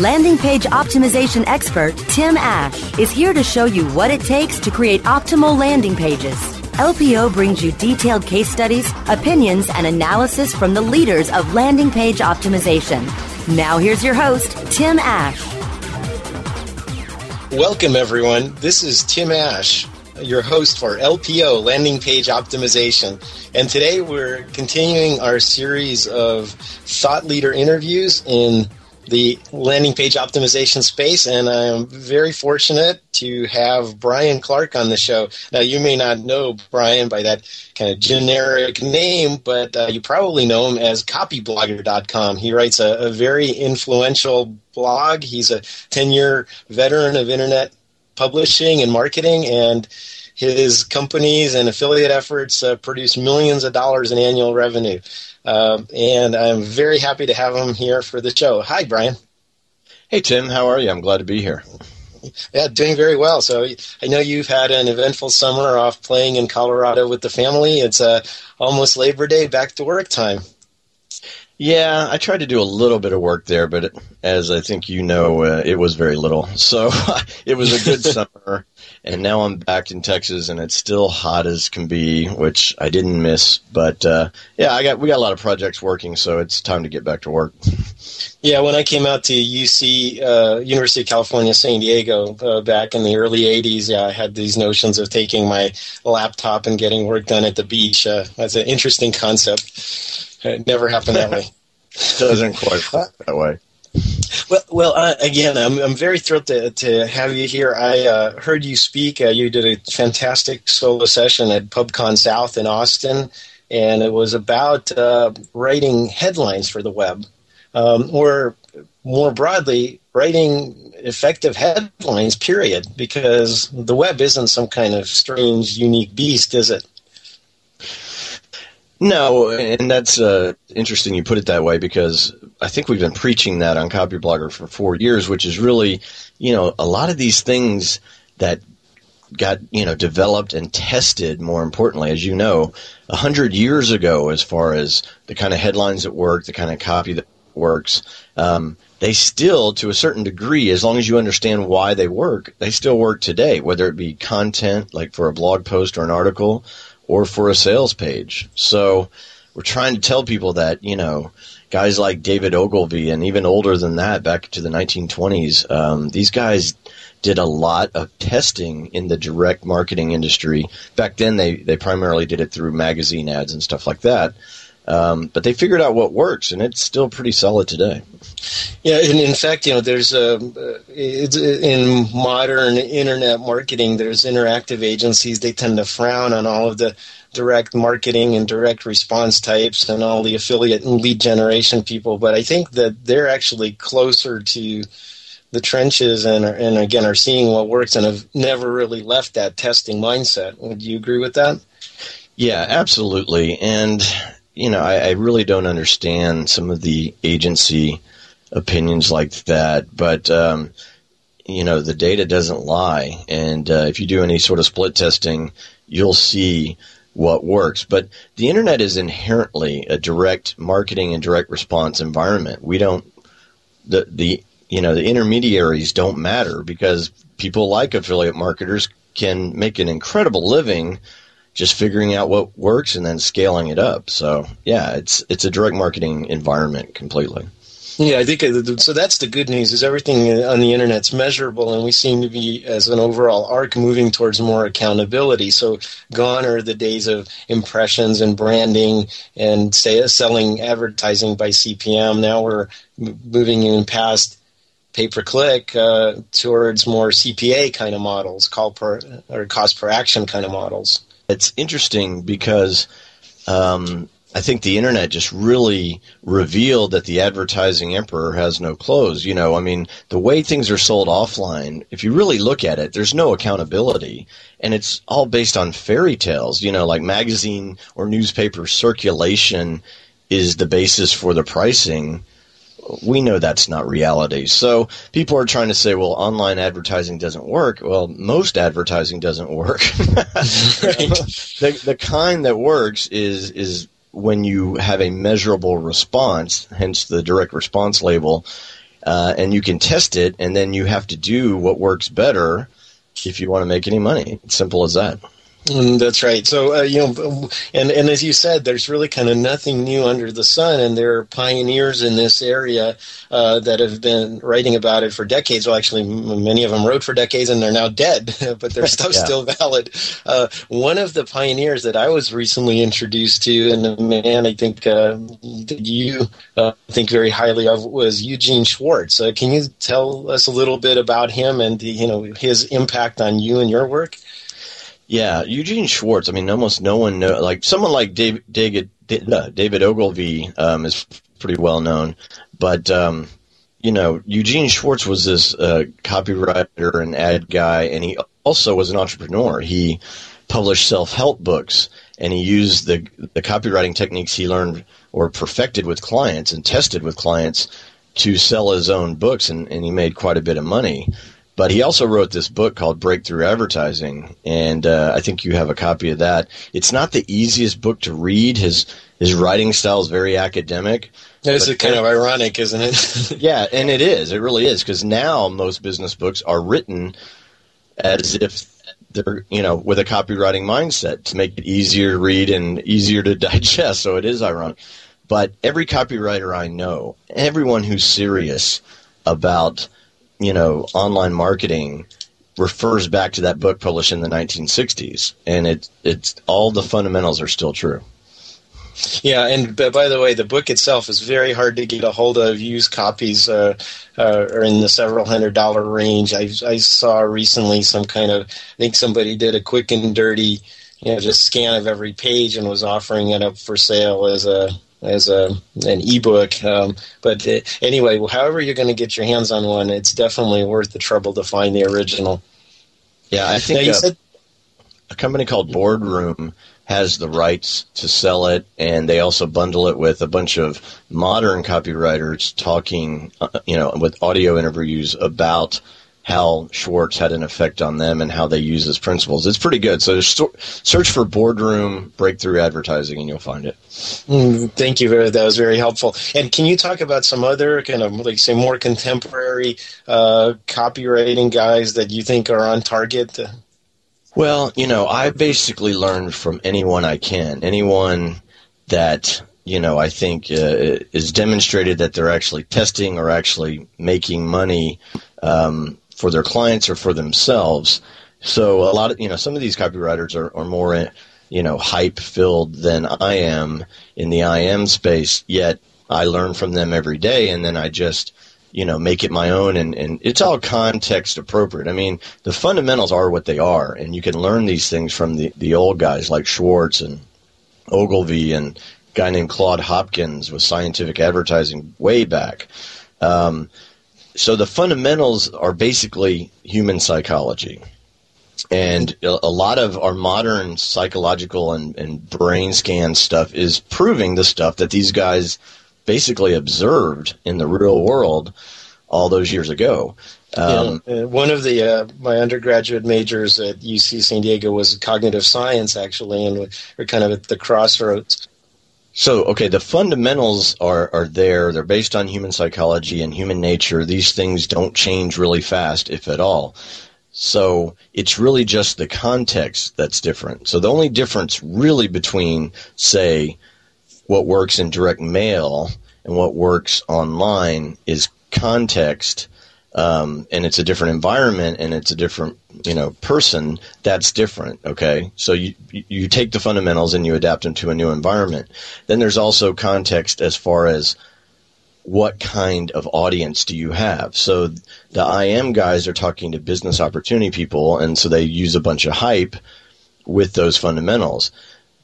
Landing Page Optimization expert Tim Ash is here to show you what it takes to create optimal landing pages. LPO brings you detailed case studies, opinions, and analysis from the leaders of landing page optimization. Now here's your host, Tim Ash. Welcome, everyone. This is Tim Ash your host for LPO, Landing Page Optimization. And today we're continuing our series of thought leader interviews in the landing page optimization space. And I'm very fortunate to have Brian Clark on the show. Now, you may not know Brian by that kind of generic name, but uh, you probably know him as copyblogger.com. He writes a, a very influential blog. He's a 10 year veteran of internet publishing and marketing, and his companies and affiliate efforts uh, produce millions of dollars in annual revenue. Uh, and I'm very happy to have him here for the show. Hi, Brian. Hey, Tim. How are you? I'm glad to be here. Yeah, doing very well. So I know you've had an eventful summer off playing in Colorado with the family. It's uh, almost Labor Day, back to work time. Yeah, I tried to do a little bit of work there, but it, as I think you know, uh, it was very little. So it was a good summer, and now I'm back in Texas, and it's still hot as can be, which I didn't miss. But uh, yeah, I got we got a lot of projects working, so it's time to get back to work. Yeah, when I came out to UC, uh, University of California, San Diego, uh, back in the early '80s, yeah, I had these notions of taking my laptop and getting work done at the beach. Uh, that's an interesting concept. It never happened that way. Doesn't quite that way. Well, well. Uh, again, I'm I'm very thrilled to to have you here. I uh, heard you speak. Uh, you did a fantastic solo session at PubCon South in Austin, and it was about uh, writing headlines for the web, um, or more broadly, writing effective headlines. Period. Because the web isn't some kind of strange, unique beast, is it? No, and that's uh, interesting you put it that way because I think we've been preaching that on Copyblogger for four years, which is really, you know, a lot of these things that got you know developed and tested. More importantly, as you know, a hundred years ago, as far as the kind of headlines that work, the kind of copy that works, um, they still, to a certain degree, as long as you understand why they work, they still work today. Whether it be content, like for a blog post or an article or for a sales page. So we're trying to tell people that, you know, guys like David Ogilvy and even older than that, back to the 1920s, um, these guys did a lot of testing in the direct marketing industry. Back then, they, they primarily did it through magazine ads and stuff like that. Um, but they figured out what works, and it's still pretty solid today. Yeah, and in fact, you know, there's a it's uh, in modern internet marketing. There's interactive agencies. They tend to frown on all of the direct marketing and direct response types and all the affiliate and lead generation people. But I think that they're actually closer to the trenches and and again are seeing what works and have never really left that testing mindset. Would you agree with that? Yeah, absolutely. And you know, I, I really don't understand some of the agency opinions like that, but um, you know, the data doesn't lie, and uh, if you do any sort of split testing, you'll see what works. But the internet is inherently a direct marketing and direct response environment. We don't the the you know the intermediaries don't matter because people like affiliate marketers can make an incredible living just figuring out what works and then scaling it up. So yeah, it's it's a direct marketing environment completely. Yeah, I think uh, so. That's the good news is everything on the internet's measurable, and we seem to be, as an overall arc, moving towards more accountability. So gone are the days of impressions and branding and say selling advertising by CPM. Now we're moving in past pay per click uh, towards more CPA kind of models, call per or cost per action kind of models it's interesting because um, I think the internet just really revealed that the advertising emperor has no clothes. You know, I mean, the way things are sold offline, if you really look at it, there's no accountability. And it's all based on fairy tales, you know, like magazine or newspaper circulation is the basis for the pricing we know that's not reality. So people are trying to say, well, online advertising doesn't work. Well, most advertising doesn't work. the, the kind that works is is when you have a measurable response, hence the direct response label, uh, and you can test it, and then you have to do what works better if you want to make any money. It's simple as that. Mm, that's right. So uh, you know, and and as you said, there's really kind of nothing new under the sun, and there are pioneers in this area uh, that have been writing about it for decades. Well, actually, many of them wrote for decades, and they're now dead, but their stuff's yeah. still valid. Uh, one of the pioneers that I was recently introduced to, and a man I think uh, that you uh, think very highly of, was Eugene Schwartz. Uh, can you tell us a little bit about him and you know his impact on you and your work? Yeah, Eugene Schwartz. I mean, almost no one know. Like someone like David David, David Ogilvy um, is pretty well known, but um, you know, Eugene Schwartz was this uh, copywriter and ad guy, and he also was an entrepreneur. He published self help books, and he used the the copywriting techniques he learned or perfected with clients and tested with clients to sell his own books, and, and he made quite a bit of money. But he also wrote this book called Breakthrough Advertising, and uh, I think you have a copy of that. It's not the easiest book to read. His his writing style is very academic. It's kind of ironic, isn't it? yeah, and it is. It really is because now most business books are written as if they're you know with a copywriting mindset to make it easier to read and easier to digest. So it is ironic. But every copywriter I know, everyone who's serious about you know, online marketing refers back to that book published in the 1960s, and it it's all the fundamentals are still true. Yeah, and by the way, the book itself is very hard to get a hold of. Used copies uh, uh, are in the several hundred dollar range. I, I saw recently some kind of, I think somebody did a quick and dirty, you know, just scan of every page and was offering it up for sale as a as a an ebook. Um, but uh, anyway, however you're going to get your hands on one, it's definitely worth the trouble to find the original. Yeah, I think uh, said- a company called Boardroom has the rights to sell it, and they also bundle it with a bunch of modern copywriters talking, uh, you know, with audio interviews about how Schwartz had an effect on them and how they use his principles. It's pretty good. So search for boardroom breakthrough advertising and you'll find it. Mm, thank you. That was very helpful. And can you talk about some other kind of like say more contemporary uh, copywriting guys that you think are on target? Well, you know, I basically learned from anyone I can, anyone that you know, I think uh, is demonstrated that they're actually testing or actually making money um, for their clients or for themselves. So a lot of you know some of these copywriters are, are more you know hype filled than I am in the IM space. Yet I learn from them every day, and then I just you know make it my own, and, and it's all context appropriate. I mean the fundamentals are what they are, and you can learn these things from the the old guys like Schwartz and Ogilvy and a guy named Claude Hopkins with scientific advertising way back. Um, so the fundamentals are basically human psychology. And a lot of our modern psychological and, and brain scan stuff is proving the stuff that these guys basically observed in the real world all those years ago. Um, yeah, uh, one of the uh, my undergraduate majors at UC San Diego was cognitive science, actually, and we're kind of at the crossroads so, okay, the fundamentals are, are there. They're based on human psychology and human nature. These things don't change really fast, if at all. So, it's really just the context that's different. So, the only difference really between, say, what works in direct mail and what works online is context um, and it's a different environment and it's a different you know person that's different okay? So you you take the fundamentals and you adapt them to a new environment. Then there's also context as far as what kind of audience do you have? So the IM guys are talking to business opportunity people and so they use a bunch of hype with those fundamentals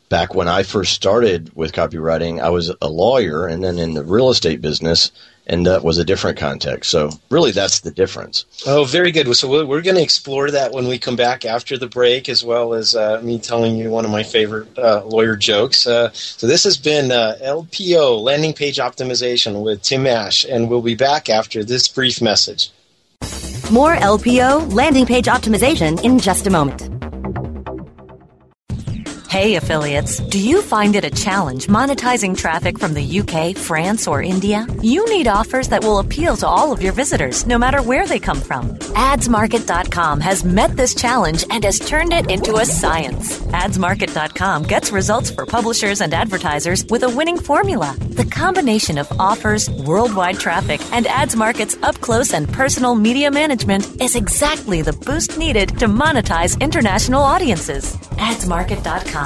back when I first started with copywriting, I was a lawyer and then in the real estate business, and that was a different context. So, really, that's the difference. Oh, very good. So, we're going to explore that when we come back after the break, as well as uh, me telling you one of my favorite uh, lawyer jokes. Uh, so, this has been uh, LPO, Landing Page Optimization, with Tim Ash, and we'll be back after this brief message. More LPO, Landing Page Optimization, in just a moment. Hey, affiliates, do you find it a challenge monetizing traffic from the UK, France, or India? You need offers that will appeal to all of your visitors, no matter where they come from. AdsMarket.com has met this challenge and has turned it into a science. AdsMarket.com gets results for publishers and advertisers with a winning formula. The combination of offers, worldwide traffic, and AdsMarket's up close and personal media management is exactly the boost needed to monetize international audiences. AdsMarket.com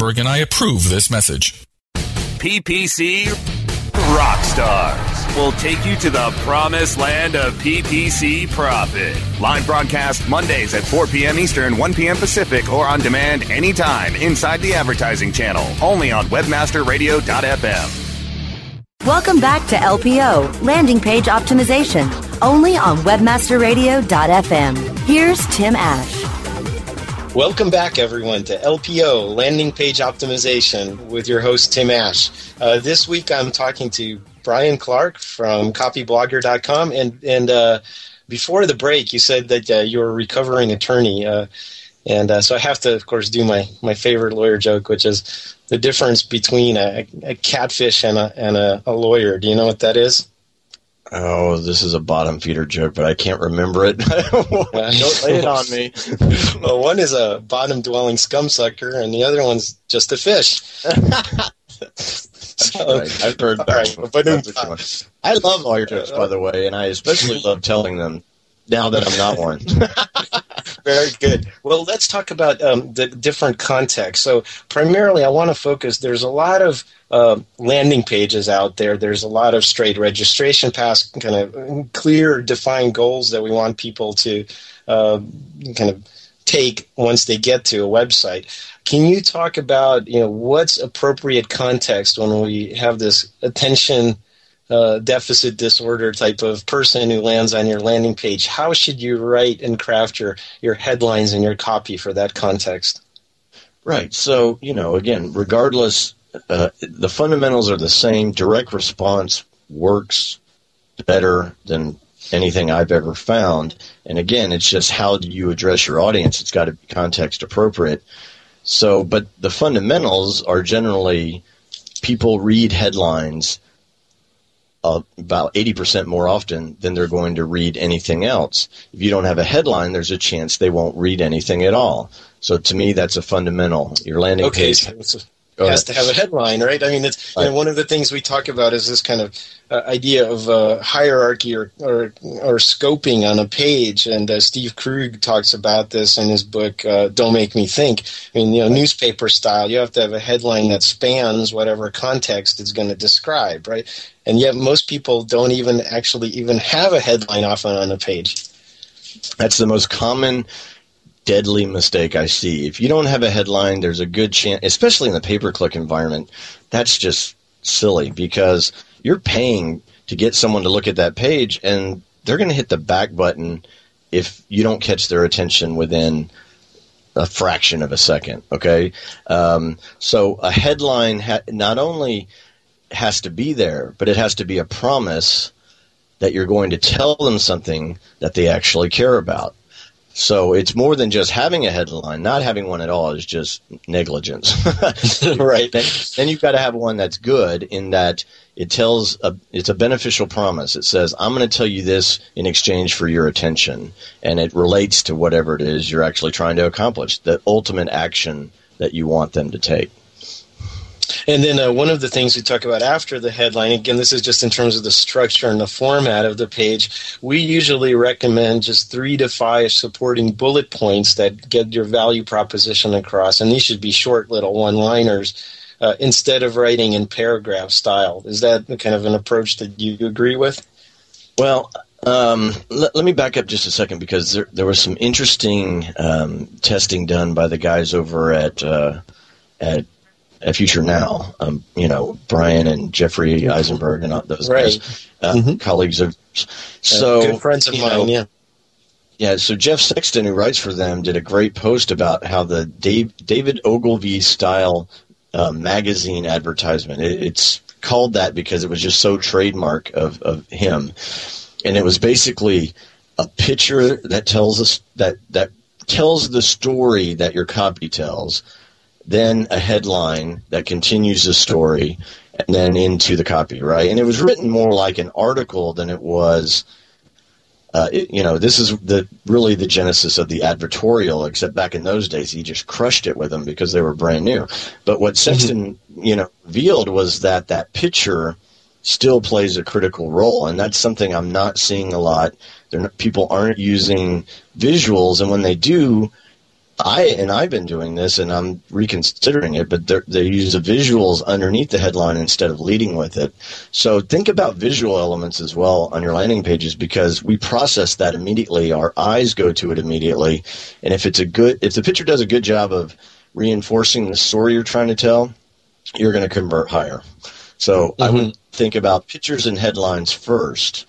and I approve this message. PPC Rockstars will take you to the promised land of PPC profit. Live broadcast Mondays at 4 p.m. Eastern, 1 p.m. Pacific, or on demand anytime inside the advertising channel, only on webmasterradio.fm. Welcome back to LPO, Landing Page Optimization, only on webmasterradio.fm. Here's Tim Ash. Welcome back, everyone, to LPO, Landing Page Optimization, with your host, Tim Ash. Uh, this week I'm talking to Brian Clark from copyblogger.com. And, and uh, before the break, you said that uh, you're a recovering attorney. Uh, and uh, so I have to, of course, do my, my favorite lawyer joke, which is the difference between a, a catfish and, a, and a, a lawyer. Do you know what that is? Oh, this is a bottom feeder joke, but I can't remember it. Don't lay it on me. well, one is a bottom dwelling scum sucker, and the other one's just a fish. so, right. I've heard that. Right, but uh, I love lawyer jokes, by the way, and I especially love telling them now that I'm not one. Very good. Well, let's talk about um, the different contexts. So, primarily, I want to focus. There's a lot of uh, landing pages out there. There's a lot of straight registration paths, kind of clear, defined goals that we want people to uh, kind of take once they get to a website. Can you talk about you know what's appropriate context when we have this attention deficit disorder type of person who lands on your landing page? How should you write and craft your your headlines and your copy for that context? Right. So you know, again, regardless uh, the fundamentals are the same. Direct response works better than anything I've ever found. And again, it's just how do you address your audience? It's got to be context appropriate. So, but the fundamentals are generally people read headlines uh, about 80% more often than they're going to read anything else. If you don't have a headline, there's a chance they won't read anything at all. So to me, that's a fundamental. Your landing okay, page. So has to have a headline, right? I mean, it's you know, one of the things we talk about is this kind of uh, idea of uh, hierarchy or, or, or scoping on a page, and uh, Steve Krug talks about this in his book uh, "Don't Make Me Think." I mean, you know, newspaper style, you have to have a headline that spans whatever context it's going to describe, right? And yet, most people don't even actually even have a headline often on a page. That's the most common deadly mistake I see. If you don't have a headline, there's a good chance, especially in the pay per click environment, that's just silly because you're paying to get someone to look at that page and they're going to hit the back button if you don't catch their attention within a fraction of a second. Okay, um, so a headline ha- not only has to be there, but it has to be a promise that you're going to tell them something that they actually care about. So it's more than just having a headline. Not having one at all is just negligence, right? Then, then you've got to have one that's good in that it tells a, it's a beneficial promise. It says, "I'm going to tell you this in exchange for your attention," and it relates to whatever it is you're actually trying to accomplish, the ultimate action that you want them to take. And then uh, one of the things we talk about after the headline, again, this is just in terms of the structure and the format of the page. We usually recommend just three to five supporting bullet points that get your value proposition across, and these should be short little one-liners. Uh, instead of writing in paragraph style, is that kind of an approach that you agree with? Well, um, let, let, me back up just a second because there, there was some interesting um, testing done by the guys over at uh, at at Future Now. Um, you know, Bryan and Jeffrey Eisenberg and those right. guys, uh, mm-hmm. colleagues of. So good friends of mine. Know, yeah. Yeah, so Jeff Sexton, who writes for them, did a great post about how the Dave, David Ogilvy style uh, magazine advertisement. It, it's called that because it was just so trademark of, of him, and it was basically a picture that tells us that that tells the story that your copy tells then a headline that continues the story, and then into the copy, right? And it was written more like an article than it was. Uh, it, you know, this is the really the genesis of the advertorial. Except back in those days, he just crushed it with them because they were brand new. But what mm-hmm. Sexton, mm-hmm. you know, revealed was that that picture still plays a critical role, and that's something I'm not seeing a lot. Not, people aren't using visuals, and when they do, I and I've been doing this, and I'm reconsidering it. But they use the visuals underneath the headline instead of leading with it. So think about visual elements as well on your landing pages because we process that immediately. Our eyes go to it immediately, and if it's a good, if the picture does a good job of reinforcing the story you're trying to tell, you're going to convert higher. So mm-hmm. I would think about pictures and headlines first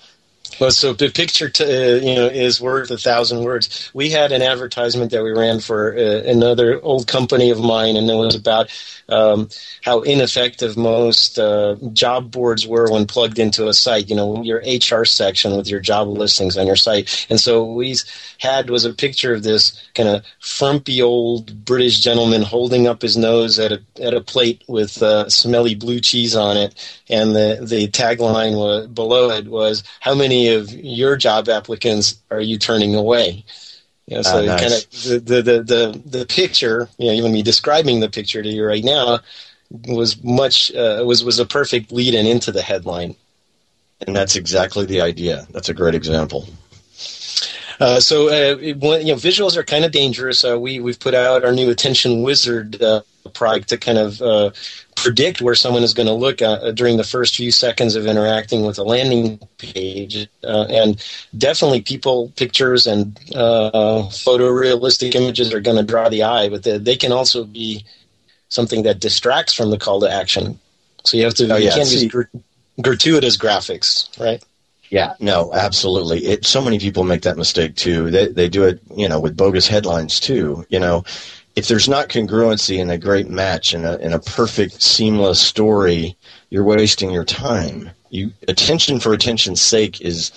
well, so the picture, uh, you know, is worth a thousand words. We had an advertisement that we ran for uh, another old company of mine, and it was about um, how ineffective most uh, job boards were when plugged into a site. You know, your HR section with your job listings on your site. And so we had was a picture of this kind of frumpy old British gentleman holding up his nose at a at a plate with uh, smelly blue cheese on it, and the the tagline was, below it was, "How many of your job applicants are you turning away?" You know, so uh, nice. kind of the, the, the, the, picture, you know, even me describing the picture to you right now was much, uh, was, was a perfect lead in into the headline. And that's exactly the idea. That's a great example. Uh, so uh, when, you know, visuals are kind of dangerous. Uh, we we've put out our new Attention Wizard uh, product to kind of uh, predict where someone is going to look uh, during the first few seconds of interacting with a landing page. and definitely, people, pictures, and photorealistic images are going to draw the eye, but they, they can also be something that distracts from the call to action. So you have to oh, you can't use gr- gratuitous graphics, right? Yeah, no, absolutely. It, so many people make that mistake too. They they do it, you know, with bogus headlines too. You know, if there's not congruency in a great match and a in a perfect seamless story, you're wasting your time. You attention for attention's sake is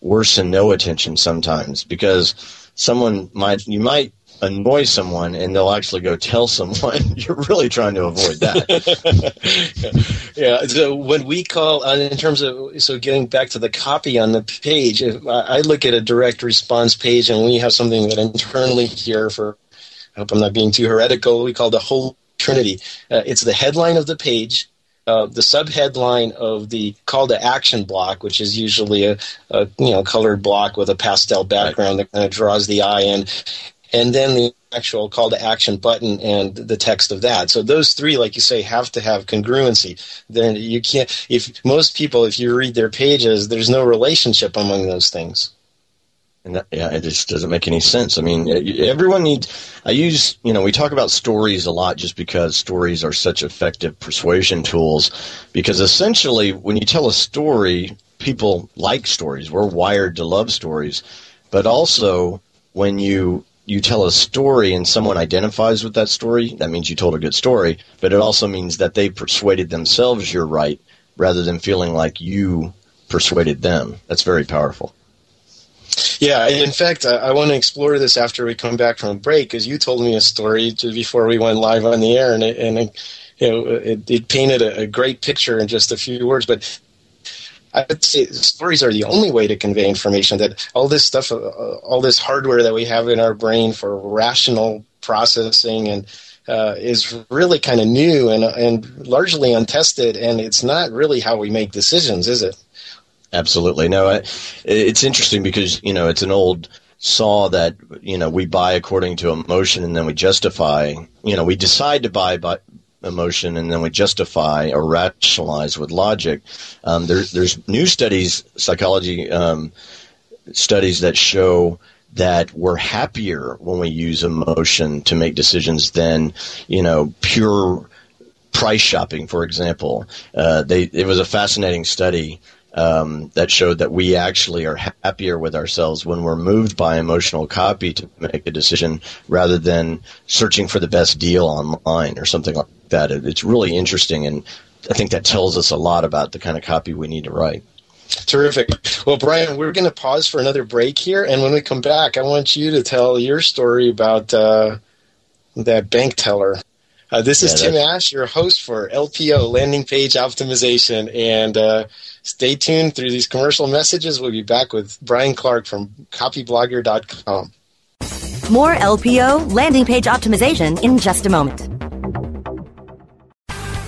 worse than no attention sometimes because someone might you might annoy someone and they'll actually go tell someone you're really trying to avoid that yeah so when we call uh, in terms of so getting back to the copy on the page i look at a direct response page and we have something that internally here for i hope i'm not being too heretical we call the whole trinity uh, it's the headline of the page uh, the subheadline of the call to action block, which is usually a, a, you know colored block with a pastel background right. that kind of draws the eye in, and then the actual call to action button and the text of that. So those three, like you say, have to have congruency. Then you can't. If most people, if you read their pages, there's no relationship among those things. And that, yeah, it just doesn't make any sense. I mean, everyone needs. I use, you know, we talk about stories a lot just because stories are such effective persuasion tools. Because essentially, when you tell a story, people like stories. We're wired to love stories. But also, when you you tell a story and someone identifies with that story, that means you told a good story. But it also means that they persuaded themselves you're right, rather than feeling like you persuaded them. That's very powerful. Yeah, in fact, I, I want to explore this after we come back from break, because you told me a story before we went live on the air, and it, and it, you know, it, it painted a, a great picture in just a few words. But I would say stories are the only way to convey information. That all this stuff, uh, all this hardware that we have in our brain for rational processing and uh, is really kind of new and and largely untested, and it's not really how we make decisions, is it? Absolutely. No, I, it's interesting because, you know, it's an old saw that, you know, we buy according to emotion and then we justify, you know, we decide to buy by emotion and then we justify or rationalize with logic. Um, there, there's new studies, psychology um, studies that show that we're happier when we use emotion to make decisions than, you know, pure price shopping, for example. Uh, they, it was a fascinating study um, that showed that we actually are happier with ourselves when we're moved by emotional copy to make a decision rather than searching for the best deal online or something like that. It's really interesting, and I think that tells us a lot about the kind of copy we need to write. Terrific. Well, Brian, we're going to pause for another break here, and when we come back, I want you to tell your story about uh, that bank teller. Uh, this is yeah, Tim Ash, your host for LPO Landing Page Optimization, and uh, Stay tuned through these commercial messages. We'll be back with Brian Clark from copyblogger.com. More LPO landing page optimization in just a moment.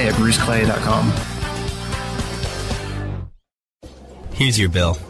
today at bruceclay.com. Here's your bill.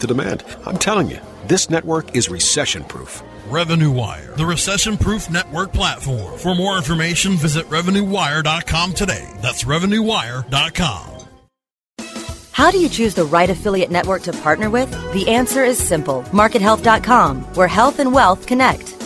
the demand. I'm telling you, this network is recession proof. Revenue Wire, the recession proof network platform. For more information, visit RevenueWire.com today. That's RevenueWire.com. How do you choose the right affiliate network to partner with? The answer is simple MarketHealth.com, where health and wealth connect.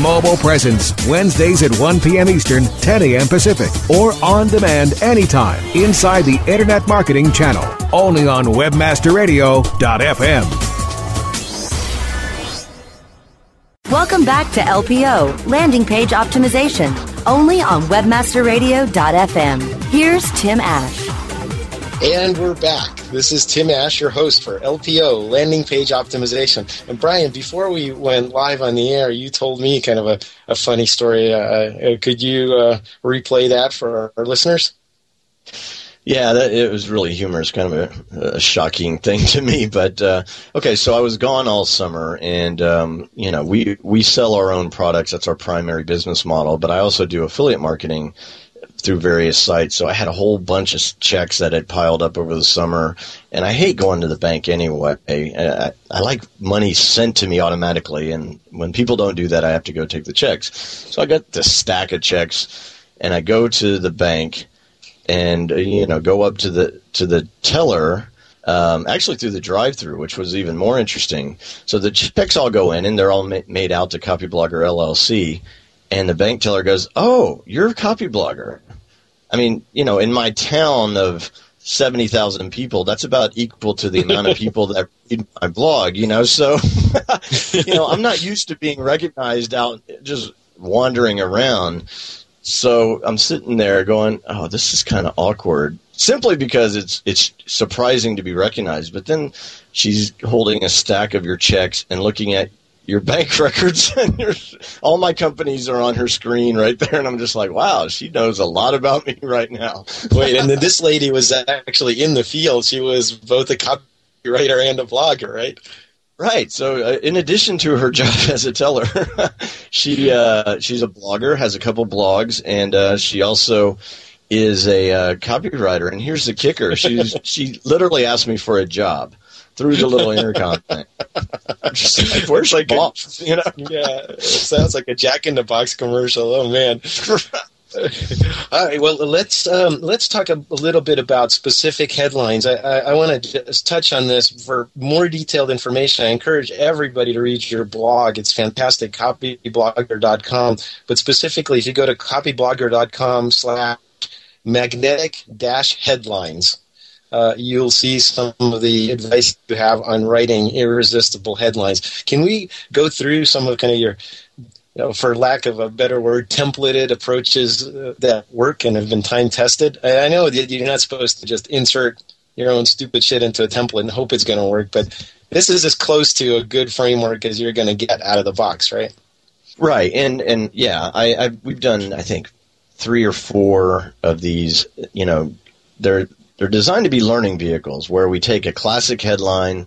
Mobile Presence, Wednesdays at 1 p.m. Eastern, 10 a.m. Pacific, or on demand anytime inside the Internet Marketing Channel, only on WebmasterRadio.fm. Welcome back to LPO, Landing Page Optimization, only on WebmasterRadio.fm. Here's Tim Ash. And we're back. This is Tim Ash, your host for LPO, Landing Page Optimization. And Brian, before we went live on the air, you told me kind of a, a funny story. Uh, uh could you uh, replay that for our, listeners? Yeah, that, it was really humorous, kind of a, a shocking thing to me. But uh, okay, so I was gone all summer, and um, you know, we we sell our own products. That's our primary business model. But I also do affiliate marketing through various sites. So I had a whole bunch of checks that had piled up over the summer, and I hate going to the bank anyway. I, I, like money sent to me automatically, and when people don't do that, I have to go take the checks. So I got this stack of checks, and I go to the bank and uh, you know go up to the to the teller um, actually through the drive-through, which was even more interesting. So the checks all go in, and they're all ma- made out to Copyblogger LLC, and the bank teller goes, "Oh, you're a Copyblogger." I mean, you know, in my town of seventy thousand people, that's about equal to the amount of people that read my blog. You know, so you know, I'm not used to being recognized out just wandering around. So I'm sitting there going, "Oh, this is kind of awkward." Simply because it's it's surprising to be recognized. But then she's holding a stack of your checks and looking at your bank records, and your, all my companies are on her screen right there, and I'm just like, "Wow, she knows a lot about me right now." Wait, and then this lady was actually in the field. She was both a copywriter and a blogger, right? Right. So, uh, in addition to her job as a teller, she uh, she's a blogger, has a couple blogs, and uh, she also is a uh, copywriter. And here's the kicker: she she literally asked me for a job through the little intercom thing. Just like, where's like? A, you know? Yeah, it sounds like a Jack in the Box commercial. Oh man. All right. Well, let's um, let's talk a, a, little bit about specific headlines. I, I, I want to just touch on this for more detailed information. I encourage everybody to read your blog. It's fantastic, copyblogger.com. But specifically, if you go to copyblogger.com slash magnetic dash headlines, uh, you'll see some of the advice you have on writing irresistible headlines. Can we go through some of kind of your you know, for lack of a better word, templated approaches uh, that work and have been time tested. I, know that you're not supposed to just insert your own stupid shit into a template and hope it's going to work, but this is as close to a good framework as you're going to get out of the box, right? Right, and and yeah, I, I we've done I think three or four of these. You know, they're they're designed to be learning vehicles where we take a classic headline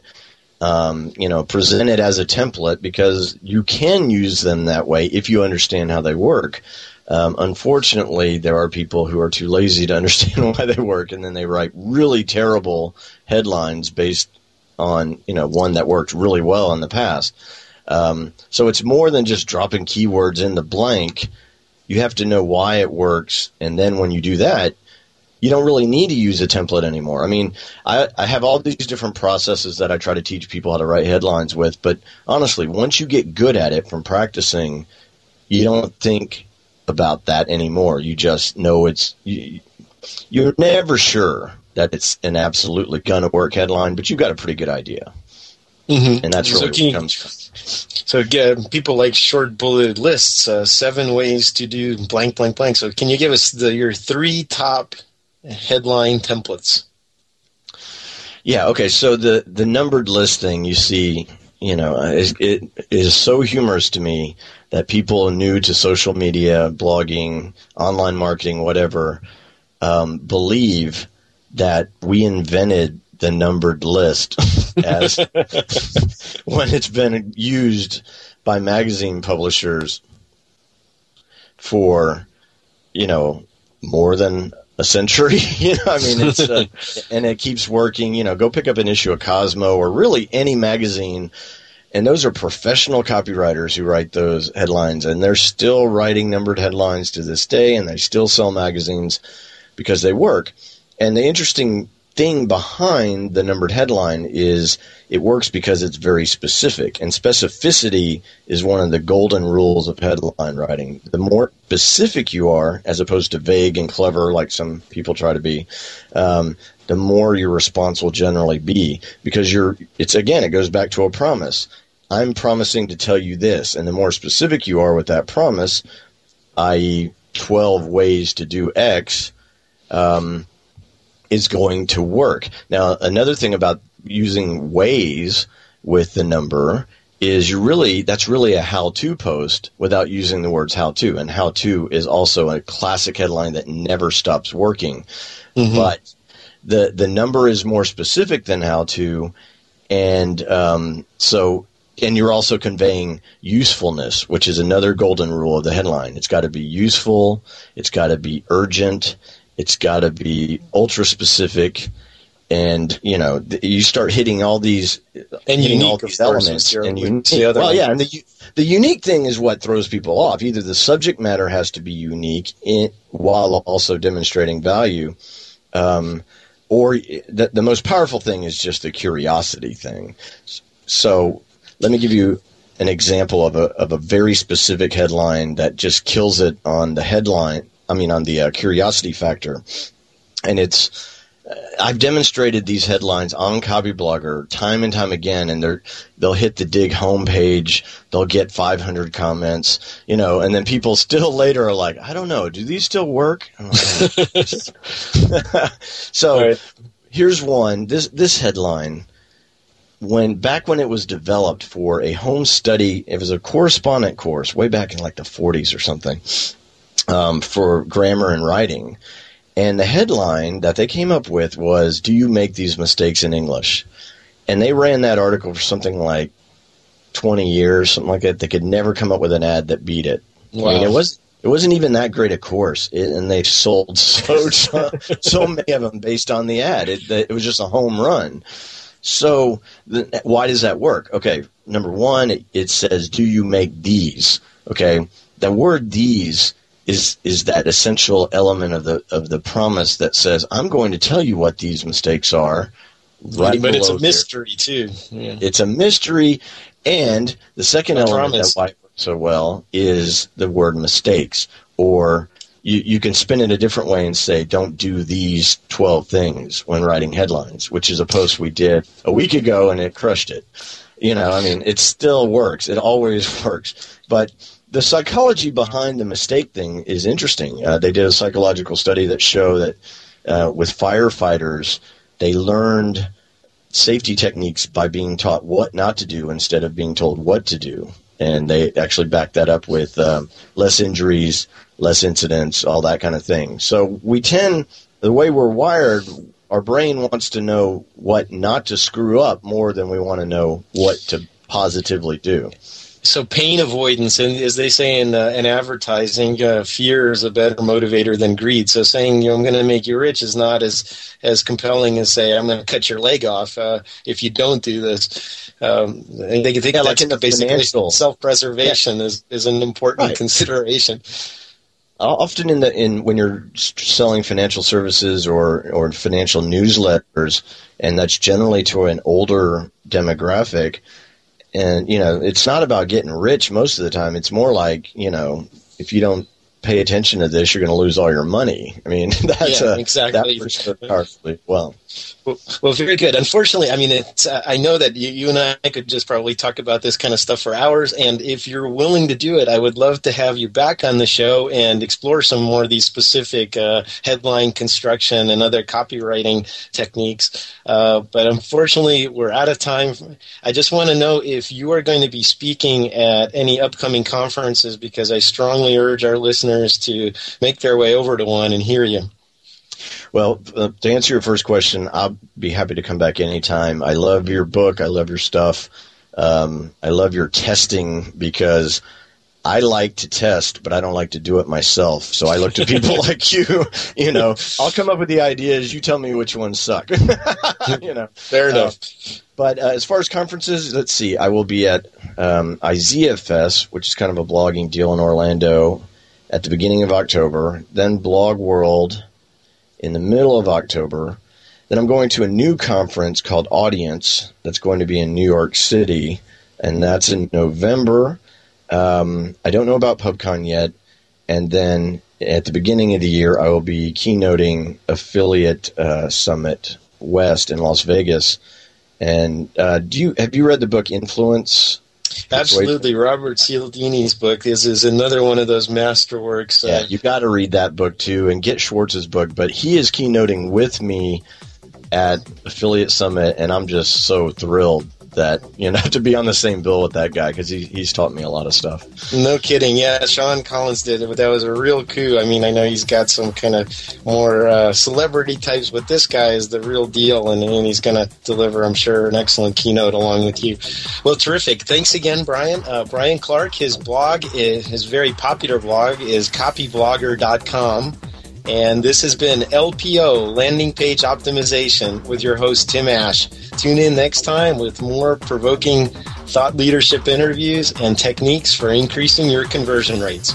um, you know, present it as a template because you can use them that way if you understand how they work. Um, unfortunately, there are people who are too lazy to understand why they work, and then they write really terrible headlines based on you know one that worked really well in the past. Um, so it's more than just dropping keywords in the blank. You have to know why it works, and then when you do that, you don't really need to use a template anymore. I mean, I, I have all these different processes that I try to teach people how to write headlines with, but honestly, once you get good at it from practicing, you don't think about that anymore. You just know it's you, you're never sure that it's an absolutely gonna work headline, but you've got a pretty good idea, mm-hmm. and that's really so where it comes from. So again, people like short bullet lists, uh, seven ways to do blank, blank, blank. So can you give us the, your three top headline templates. Yeah. Okay. So the the numbered listing you see, you know, is, it is so humorous to me that people new to social media, blogging, online marketing, whatever, um, believe that we invented the numbered list as when it's been used by magazine publishers for you know more than a century. you know, I mean, it's uh, and it keeps working. You know, go pick up an issue of Cosmo or really any magazine, and those are professional copywriters who write those headlines, and they're still writing numbered headlines to this day, and they still sell magazines because they work. And the interesting thing behind the numbered headline is it works because it's very specific. And specificity is one of the golden rules of headline writing. The more specific you are, as opposed to vague and clever like some people try to be, um, the more your response will generally be because you're, it's again, it goes back to a promise. I'm promising to tell you this. And the more specific you are with that promise, i.e., 12 ways to do X, um, is going to work. Now, another thing about using ways with the number is you really that's really a how-to post without using the words how-to. And how-to is also a classic headline that never stops working. Mm-hmm. but the the number is more specific than how-to. And um, so and you're also conveying usefulness which is another golden rule of the headline. It's got to be useful. It's got to be urgent it's got to be ultra specific, and you know th- you start hitting all these And hitting all these elements and unique. the other well, one. yeah, and the the unique thing is what throws people off. Either the subject matter has to be unique in, while also demonstrating value, um, or the, the most powerful thing is just the curiosity thing. So let me give you an example of a of a very specific headline that just kills it on the headline. I mean, on the uh, curiosity factor, and it's. uh, I've demonstrated these headlines on Copyblogger time and time again, and they're they'll hit the Digg homepage, they'll get 500 comments, you know, and then people still later are like, I don't know, do these still work? Like, so here's one. This this headline when back when it was developed for a home study, it was a correspondent course way back in like the 40s or something um, for grammar and writing. And the headline that they came up with was, "Do you make these mistakes in English?" And they ran that article for something like 20 years, something like that. They could never come up with an ad that beat it. I mean, it was it wasn't even that great a course, it, and they sold so so, so many of them based on the ad. It, it was just a home run. So the, why does that work? Okay, number one, it, it says, "Do you make these?" Okay, the word "these" is is that essential element of the of the promise that says, "I'm going to tell you what these mistakes are." Right but it's a mystery too. Yeah. It's a mystery, and the second A element promise. that why so well is the word mistakes. Or you, you can spin it a different way and say, "Don't do these twelve things when writing headlines," which is a post we did a week ago, and it crushed it. You know, I mean, it still works. It always works, but. The psychology behind the mistake thing is interesting. Uh, they did a psychological study that showed that uh, with firefighters, they learned safety techniques by being taught what not to do instead of being told what to do. And they actually backed that up with um, less injuries, less incidents, all that kind of thing. So we tend, the way we're wired, our brain wants to know what not to screw up more than we want to know what to positively do. So pain avoidance, and as they say in uh, in advertising, uh, fear is a better motivator than greed. So saying you know I'm going to make you rich is not as as compelling as say I'm going to cut your leg off uh, if you don't do this. Um, and they can think Yeah, like that's in the basically financial- self preservation is is an important Right. consideration. often in the in when you're selling financial services or or financial newsletters and that's generally to an older demographic and you know it's not about getting rich most of the time. It's more like you know if you don't pay attention to this you're going to lose all your money i mean that's Yeah, a exactly. that works so powerfully well Well, well, very good. Unfortunately, I mean, it's, uh, I know that you, you and I could just probably talk about this kind of stuff for hours. And if you're willing to do it, I would love to have you back on the show and explore some more of these specific uh, headline construction and other copywriting techniques. Uh, but unfortunately, we're out of time. I just want to know if you are going to be speaking at any upcoming conferences because I strongly urge our listeners to make their way over to one and hear you. Well, uh, to answer your first question, I'll be happy to come back anytime. I love your book. I love your stuff. Um, I love your testing because I like to test, but I don't like to do it myself. So I look to people like you. You know, I'll come up with the ideas. You tell me which ones suck. you know, Fair enough. but uh, as far as conferences, let's see. I will be at um, Isaiah Fest, which is kind of a blogging deal in Orlando, at the beginning of October. Then Blog World in the middle of October. Then I'm going to a new conference called Audience that's going to be in New York City, and that's in November. Um, I don't know about PubCon yet. And then at the beginning of the year, I will be keynoting Affiliate uh, Summit West in Las Vegas. And uh, do you have you read the book Influence? Absolutely, Robert Cialdini's book is is another one of those masterworks. Yeah, you got to read that book too, and get Schwartz's book. But he is keynoting with me at Affiliate Summit, and I'm just so thrilled that you know to be on the same bill with that guy because he, he's taught me a lot of stuff. no kidding. Yeah, Shawn Collins did it, but that was a real coup. I mean, I know he's got some kind of more uh, celebrity types, but this guy is the real deal, and, and he's going to deliver, I'm sure, an excellent keynote along with you. Well, terrific. Thanks again, Brian. Uh, Brian Clark, his blog, is, his very popular blog, is copyblogger.com. And this has been LPO, Landing Page Optimization, with your host, Tim Ash. Tune in next time with more provoking thought leadership interviews and techniques for increasing your conversion rates.